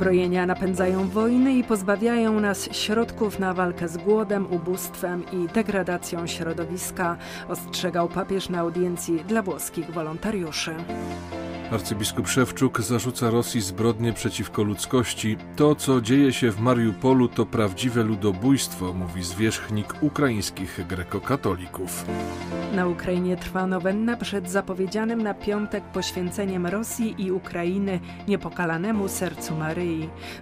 Zbrojenia napędzają wojny i pozbawiają nas środków na walkę z głodem, ubóstwem i degradacją środowiska, ostrzegał papież na audiencji dla włoskich wolontariuszy. Arcybiskup Szewczuk zarzuca Rosji zbrodnie przeciwko ludzkości. To, co dzieje się w Mariupolu, to prawdziwe ludobójstwo, mówi zwierzchnik ukraińskich grekokatolików. Na Ukrainie trwa nowenna przed zapowiedzianym na piątek poświęceniem Rosji i Ukrainy niepokalanemu sercu Maryi.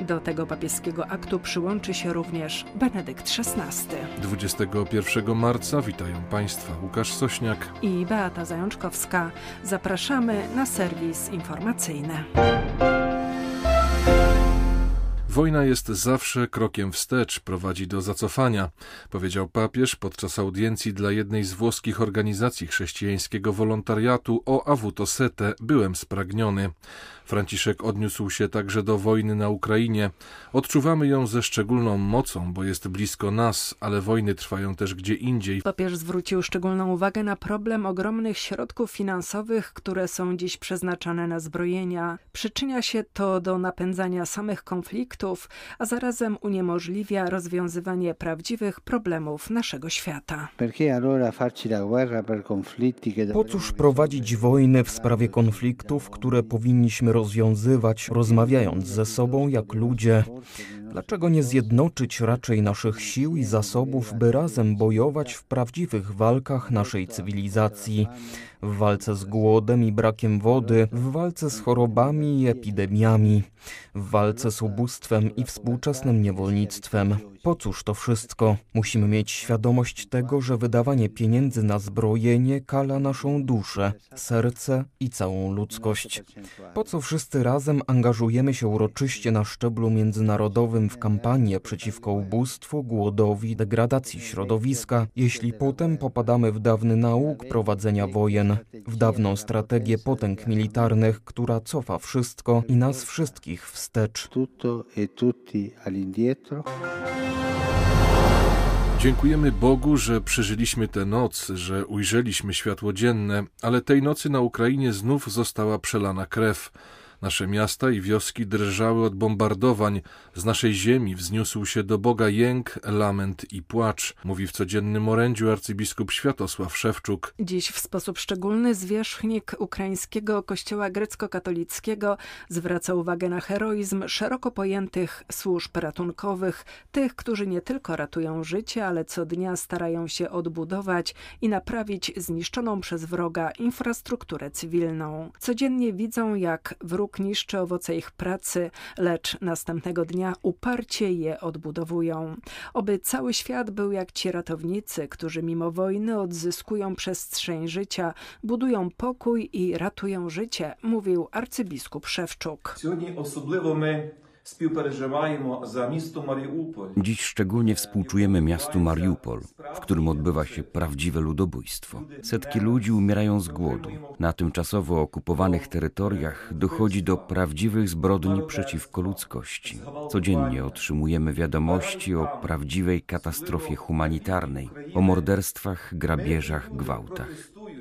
Do tego papieskiego aktu przyłączy się również Benedykt XVI. 21 marca witają Państwa Łukasz Sośniak i Beata Zajączkowska. Zapraszamy na serwis informacyjny. Wojna jest zawsze krokiem wstecz, prowadzi do zacofania, powiedział papież podczas audiencji dla jednej z włoskich organizacji chrześcijańskiego wolontariatu o Avuto Sete Byłem spragniony. Franciszek odniósł się także do wojny na Ukrainie. Odczuwamy ją ze szczególną mocą, bo jest blisko nas, ale wojny trwają też gdzie indziej. Papież zwrócił szczególną uwagę na problem ogromnych środków finansowych, które są dziś przeznaczane na zbrojenia. Przyczynia się to do napędzania samych konfliktów, a zarazem uniemożliwia rozwiązywanie prawdziwych problemów naszego świata. Po cóż prowadzić wojny w sprawie konfliktów, które powinniśmy rozwiązywać, rozmawiając ze sobą jak ludzie. Dlaczego nie zjednoczyć raczej naszych sił i zasobów, by razem bojować w prawdziwych walkach naszej cywilizacji? W walce z głodem i brakiem wody, w walce z chorobami i epidemiami, w walce z ubóstwem i współczesnym niewolnictwem. Po cóż to wszystko? Musimy mieć świadomość tego, że wydawanie pieniędzy na zbrojenie kala naszą duszę, serce i całą ludzkość. Po co wszyscy razem angażujemy się uroczyście na szczeblu międzynarodowym w kampanię przeciwko ubóstwu, głodowi, degradacji środowiska, jeśli potem popadamy w dawny nauk prowadzenia wojen, w dawną strategię potęg militarnych, która cofa wszystko i nas wszystkich wstecz. Dziękujemy Bogu, że przeżyliśmy tę noc, że ujrzeliśmy światło dzienne, ale tej nocy na Ukrainie znów została przelana krew. Nasze miasta i wioski drżały od bombardowań. Z naszej ziemi wzniósł się do Boga jęk, lament i płacz, mówi w codziennym orędziu arcybiskup Światosław Szewczuk. Dziś w sposób szczególny zwierzchnik ukraińskiego kościoła grecko-katolickiego zwraca uwagę na heroizm szeroko pojętych służb ratunkowych, tych, którzy nie tylko ratują życie, ale co dnia starają się odbudować i naprawić zniszczoną przez wroga infrastrukturę cywilną. Codziennie widzą, jak wróg niszczy owoce ich pracy, lecz następnego dnia uparcie je odbudowują. Oby cały świat był jak ci ratownicy, którzy mimo wojny odzyskują przestrzeń życia, budują pokój i ratują życie, mówił arcybiskup Szewczuk. Dziś szczególnie współczujemy miastu Mariupol, w którym odbywa się prawdziwe ludobójstwo. Setki ludzi umierają z głodu. Na tymczasowo okupowanych terytoriach dochodzi do prawdziwych zbrodni przeciwko ludzkości. Codziennie otrzymujemy wiadomości o prawdziwej katastrofie humanitarnej, o morderstwach, grabieżach, gwałtach.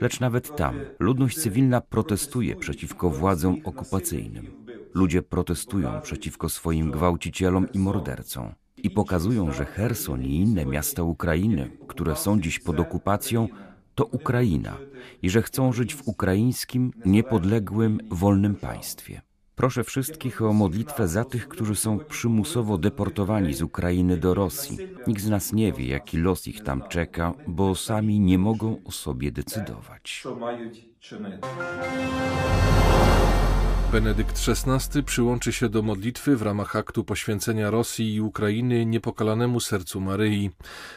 Lecz nawet tam ludność cywilna protestuje przeciwko władzom okupacyjnym. Ludzie protestują przeciwko swoim gwałcicielom i mordercom i pokazują, że Herson i inne miasta Ukrainy, które są dziś pod okupacją, to Ukraina i że chcą żyć w ukraińskim, niepodległym, wolnym państwie. Proszę wszystkich o modlitwę za tych, którzy są przymusowo deportowani z Ukrainy do Rosji. Nikt z nas nie wie, jaki los ich tam czeka, bo sami nie mogą o sobie decydować. Benedykt XVI przyłączy się do modlitwy w ramach aktu poświęcenia Rosji i Ukrainy niepokalanemu sercu Maryi.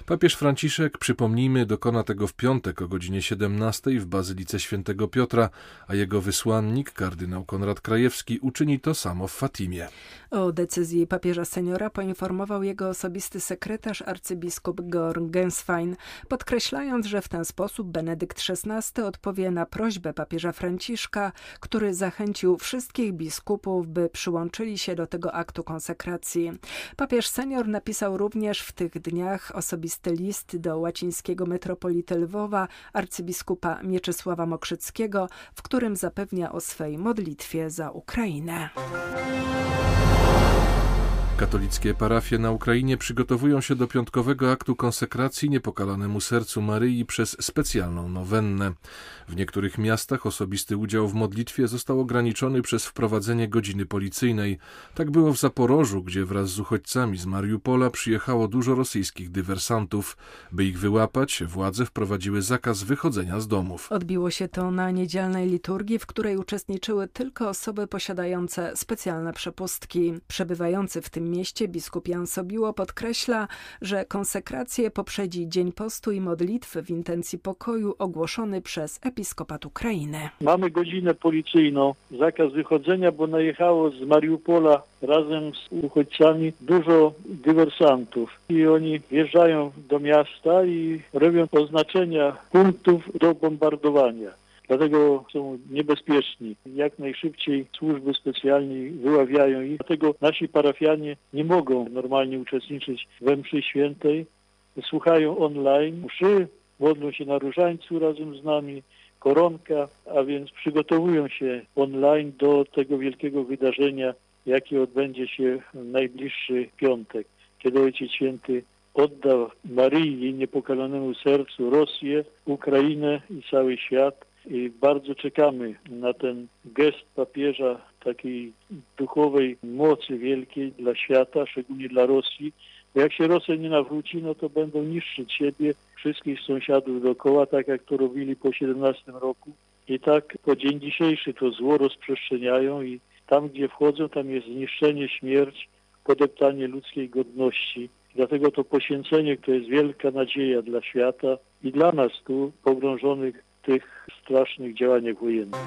Papież Franciszek, przypomnijmy, dokona tego w piątek o godzinie 17 w Bazylice Świętego Piotra, a jego wysłannik, kardynał Konrad Krajewski, uczyni to samo w Fatimie. O decyzji papieża seniora poinformował jego osobisty sekretarz arcybiskup Georg Genswein, podkreślając, że w ten sposób Benedykt XVI odpowie na prośbę papieża Franciszka, który zachęcił wszystkich wszystkich biskupów, by przyłączyli się do tego aktu konsekracji. Papież senior napisał również w tych dniach osobisty list do łacińskiego metropolity Lwowa, arcybiskupa Mieczysława Mokrzyckiego, w którym zapewnia o swej modlitwie za Ukrainę. Katolickie parafie na Ukrainie przygotowują się do piątkowego aktu konsekracji niepokalanemu sercu Maryi przez specjalną nowennę. W niektórych miastach osobisty udział w modlitwie został ograniczony przez wprowadzenie godziny policyjnej. Tak było w Zaporożu, gdzie wraz z uchodźcami z Mariupola przyjechało dużo rosyjskich dywersantów. By ich wyłapać, władze wprowadziły zakaz wychodzenia z domów. Odbiło się to na niedzielnej liturgii, w której uczestniczyły tylko osoby posiadające specjalne przepustki. Przebywający w tym tym mieście biskup Jan Sobiło podkreśla, że konsekrację poprzedzi Dzień Postu i Modlitwy w intencji pokoju ogłoszony przez episkopat Ukrainy. Mamy godzinę policyjną, zakaz wychodzenia, bo najechało z Mariupola razem z uchodźcami dużo dywersantów i oni wjeżdżają do miasta i robią oznaczenia punktów do bombardowania. Dlatego są niebezpieczni. Jak najszybciej służby specjalnie wyławiają ich. Dlatego nasi parafianie nie mogą normalnie uczestniczyć we mszy świętej. Słuchają online mszy, modlą się na różańcu razem z nami, koronka, a więc przygotowują się online do tego wielkiego wydarzenia, jakie odbędzie się w najbliższy piątek, kiedy Ojciec Święty odda Maryi, niepokalanemu sercu Rosję, Ukrainę i cały świat i bardzo czekamy na ten gest papieża takiej duchowej mocy wielkiej dla świata, szczególnie dla Rosji. Bo jak się Rosja nie nawróci, no to będą niszczyć siebie, wszystkich sąsiadów dookoła, tak jak to robili po 17 roku. I tak po dzień dzisiejszy to zło rozprzestrzeniają i tam, gdzie wchodzą, tam jest zniszczenie, śmierć, podeptanie ludzkiej godności. Dlatego to poświęcenie to jest wielka nadzieja dla świata i dla nas tu pogrążonych tych strasznych działaniach wojennych.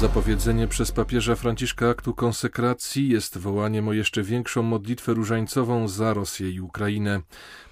Zapowiedzenie przez papieża Franciszka aktu konsekracji jest wołaniem o jeszcze większą modlitwę różańcową za Rosję i Ukrainę.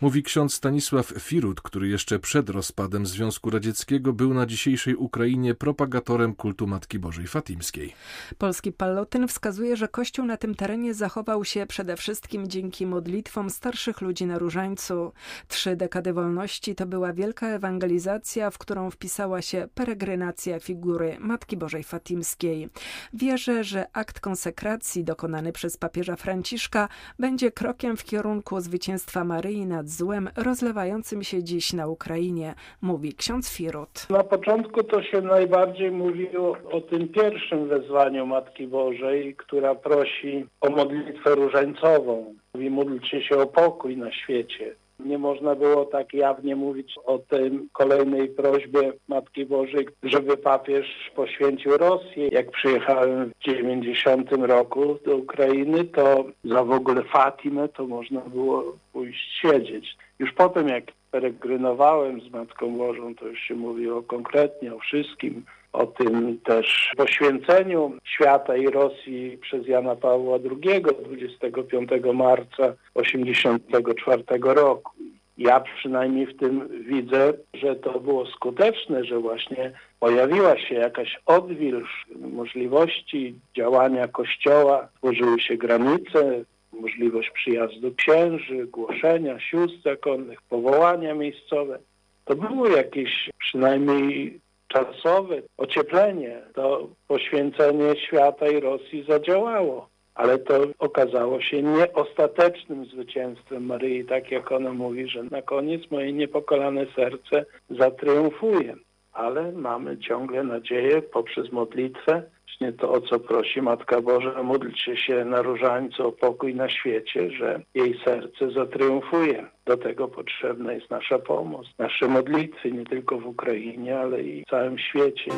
Mówi ksiądz Stanisław Firut, który jeszcze przed rozpadem Związku Radzieckiego był na dzisiejszej Ukrainie propagatorem kultu Matki Bożej Fatimskiej. Polski Pallotyn wskazuje, że Kościół na tym terenie zachował się przede wszystkim dzięki modlitwom starszych ludzi na różańcu. Trzy dekady wolności to była wielka ewangelizacja, w którą wpisała się peregrynacja figury Matki Bożej Fatimskiej rzymskiej. Wierzę, że akt konsekracji dokonany przez papieża Franciszka będzie krokiem w kierunku zwycięstwa Maryi nad złem rozlewającym się dziś na Ukrainie, mówi ksiądz Firut. Na początku to się najbardziej mówiło o tym pierwszym wezwaniu Matki Bożej, która prosi o modlitwę różańcową. Mówi, módlcie się o pokój na świecie. Nie można było tak jawnie mówić o tej kolejnej prośbie Matki Bożej, żeby papież poświęcił Rosję. Jak przyjechałem w 90 roku do Ukrainy, to za w ogóle Fatimę to można było pójść siedzieć. Już potem jak peregrynowałem z Matką Bożą, to już się mówiło konkretnie o wszystkim, o tym też poświęceniu świata i Rosji przez Jana Pawła II 25 marca 1984 roku. Ja przynajmniej w tym widzę, że to było skuteczne, że właśnie pojawiła się jakaś odwilż możliwości działania Kościoła, tworzyły się granice, możliwość przyjazdu księży, głoszenia sióstr zakonnych, powołania miejscowe. To było jakieś przynajmniej czasowe ocieplenie, to poświęcenie świata i Rosji zadziałało. Ale to okazało się nieostatecznym zwycięstwem Maryi, tak jak ona mówi, że na koniec moje niepokolane serce zatriumfuje. Ale mamy ciągle nadzieję poprzez modlitwę, właśnie to, o co prosi Matka Boża, módlcie się na różańcu o pokój na świecie, że jej serce zatriumfuje. Do tego potrzebna jest nasza pomoc, nasze modlitwy, nie tylko w Ukrainie, ale i w całym świecie.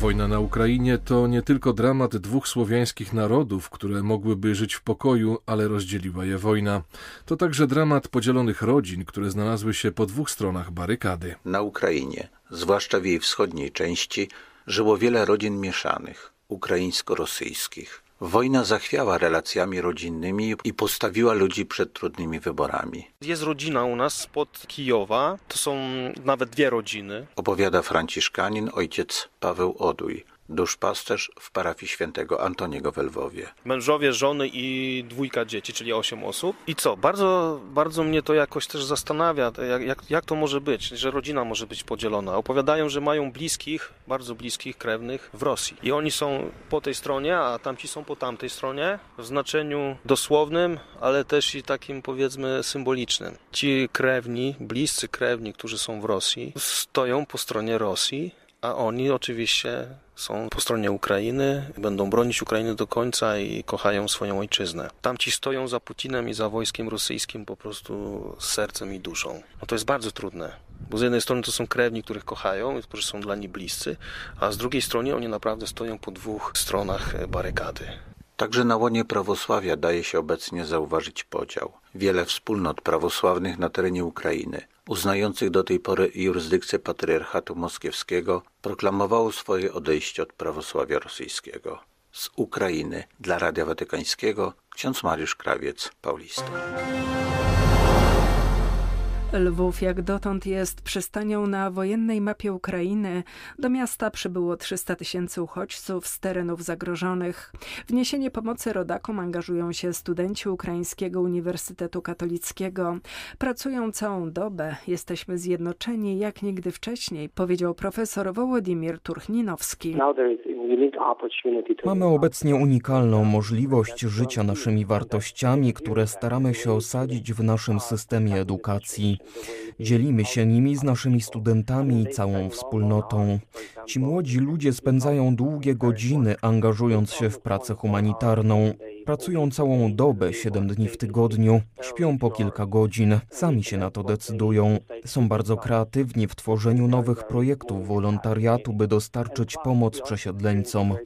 Wojna na Ukrainie to nie tylko dramat dwóch słowiańskich narodów, które mogłyby żyć w pokoju, ale rozdzieliła je wojna. To także dramat podzielonych rodzin, które znalazły się po dwóch stronach barykady. Na Ukrainie, zwłaszcza w jej wschodniej części, żyło wiele rodzin mieszanych, ukraińsko-rosyjskich. Wojna zachwiała relacjami rodzinnymi i postawiła ludzi przed trudnymi wyborami. Jest rodzina u nas spod Kijowa, to są nawet dwie rodziny. Opowiada franciszkanin ojciec Paweł Oduj duszpasterz w parafii świętego Antoniego w Lwowie. Mężowie, żony i dwójka dzieci, czyli osiem osób. I co? Bardzo, bardzo mnie to jakoś też zastanawia, jak, jak, jak to może być, że rodzina może być podzielona. Opowiadają, że mają bliskich, bardzo bliskich, krewnych w Rosji. I oni są po tej stronie, a tamci są po tamtej stronie, w znaczeniu dosłownym, ale też i takim powiedzmy symbolicznym. Ci krewni, bliscy krewni, którzy są w Rosji, stoją po stronie Rosji, a oni oczywiście są po stronie Ukrainy, będą bronić Ukrainy do końca i kochają swoją ojczyznę. Tamci stoją za Putinem i za wojskiem rosyjskim po prostu sercem i duszą. No to jest bardzo trudne, bo z jednej strony to są krewni, których kochają, którzy są dla nich bliscy, a z drugiej strony oni naprawdę stoją po dwóch stronach barykady. Także na łonie prawosławia daje się obecnie zauważyć podział. Wiele wspólnot prawosławnych na terenie Ukrainy uznających do tej pory jurysdykcję patriarchatu moskiewskiego, proklamowało swoje odejście od prawosławia rosyjskiego. Z Ukrainy dla Radia Watykańskiego ksiądz Mariusz Krawiec, Paulista. Lwów jak dotąd jest przystanią na wojennej mapie Ukrainy. Do miasta przybyło 300 tysięcy uchodźców z terenów zagrożonych. W niesienie pomocy rodakom angażują się studenci Ukraińskiego Uniwersytetu Katolickiego. Pracują całą dobę. Jesteśmy zjednoczeni jak nigdy wcześniej, powiedział profesor Wołodymir Turchninowski. Mamy obecnie unikalną możliwość życia naszymi wartościami, które staramy się osadzić w naszym systemie edukacji. Dzielimy się nimi z naszymi studentami i całą wspólnotą. Ci młodzi ludzie spędzają długie godziny angażując się w pracę humanitarną. Pracują całą dobę, siedem dni w tygodniu, śpią po kilka godzin, sami się na to decydują. Są bardzo kreatywni w tworzeniu nowych projektów wolontariatu, by dostarczyć pomoc przesiedleńcom.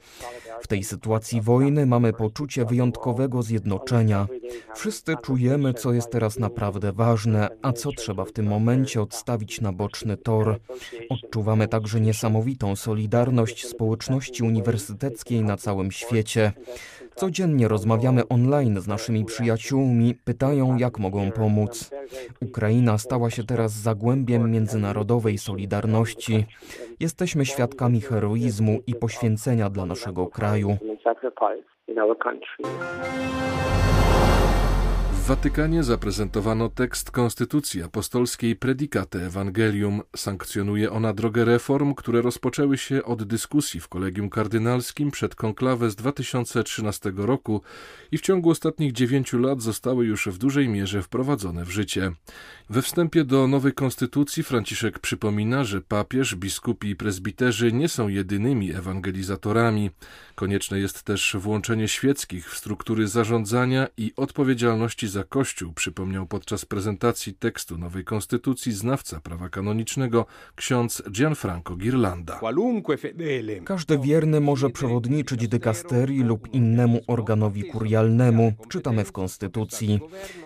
W tej sytuacji wojny mamy poczucie wyjątkowego zjednoczenia. Wszyscy czujemy, co jest teraz naprawdę ważne, a co trzeba w tym momencie odstawić na boczny tor. Odczuwamy także niesamowitą solidarność społeczności uniwersyteckiej na całym świecie. Codziennie rozmawiamy online z naszymi przyjaciółmi, pytają, jak mogą pomóc. Ukraina stała się teraz zagłębiem międzynarodowej solidarności. Jesteśmy świadkami heroizmu i poświęcenia dla naszego kraju. Watykanie zaprezentowano tekst Konstytucji Apostolskiej Predicate Evangelium. Sankcjonuje ona drogę reform, które rozpoczęły się od dyskusji w Kolegium Kardynalskim przed konklawę z 2013 roku i w ciągu ostatnich dziewięciu lat zostały już w dużej mierze wprowadzone w życie. We wstępie do nowej konstytucji Franciszek przypomina, że papież, biskupi i prezbiterzy nie są jedynymi ewangelizatorami. Konieczne jest też włączenie świeckich w struktury zarządzania i odpowiedzialności za Kościół, przypomniał podczas prezentacji tekstu nowej konstytucji znawca prawa kanonicznego ksiądz Gianfranco Girlanda. Każdy wierny może przewodniczyć dykasterii lub innemu organowi kurialnemu, czytamy w konstytucji.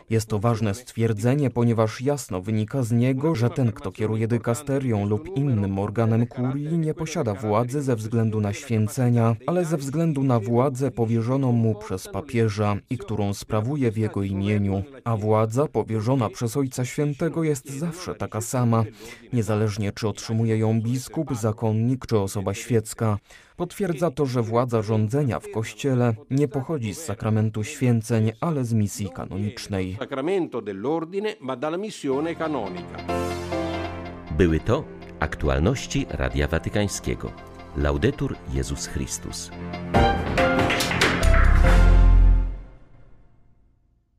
Jest to ważne stwierdzenie, ponieważ jasno wynika z niego, że ten, kto kieruje dykasterią lub innym organem kurii, nie posiada władzy ze względu na święcenia, ale ze względu na władzę powierzoną mu przez papieża i którą sprawuje w jego imieniu. A władza powierzona przez Ojca Świętego jest zawsze taka sama, niezależnie czy otrzymuje ją biskup, zakonnik czy osoba świecka. Potwierdza to, że władza rządzenia w Kościele nie pochodzi z sakramentu święceń, ale z misji kanonicznej. Były to aktualności Radia Watykańskiego. Laudetur Jezus Chrystus.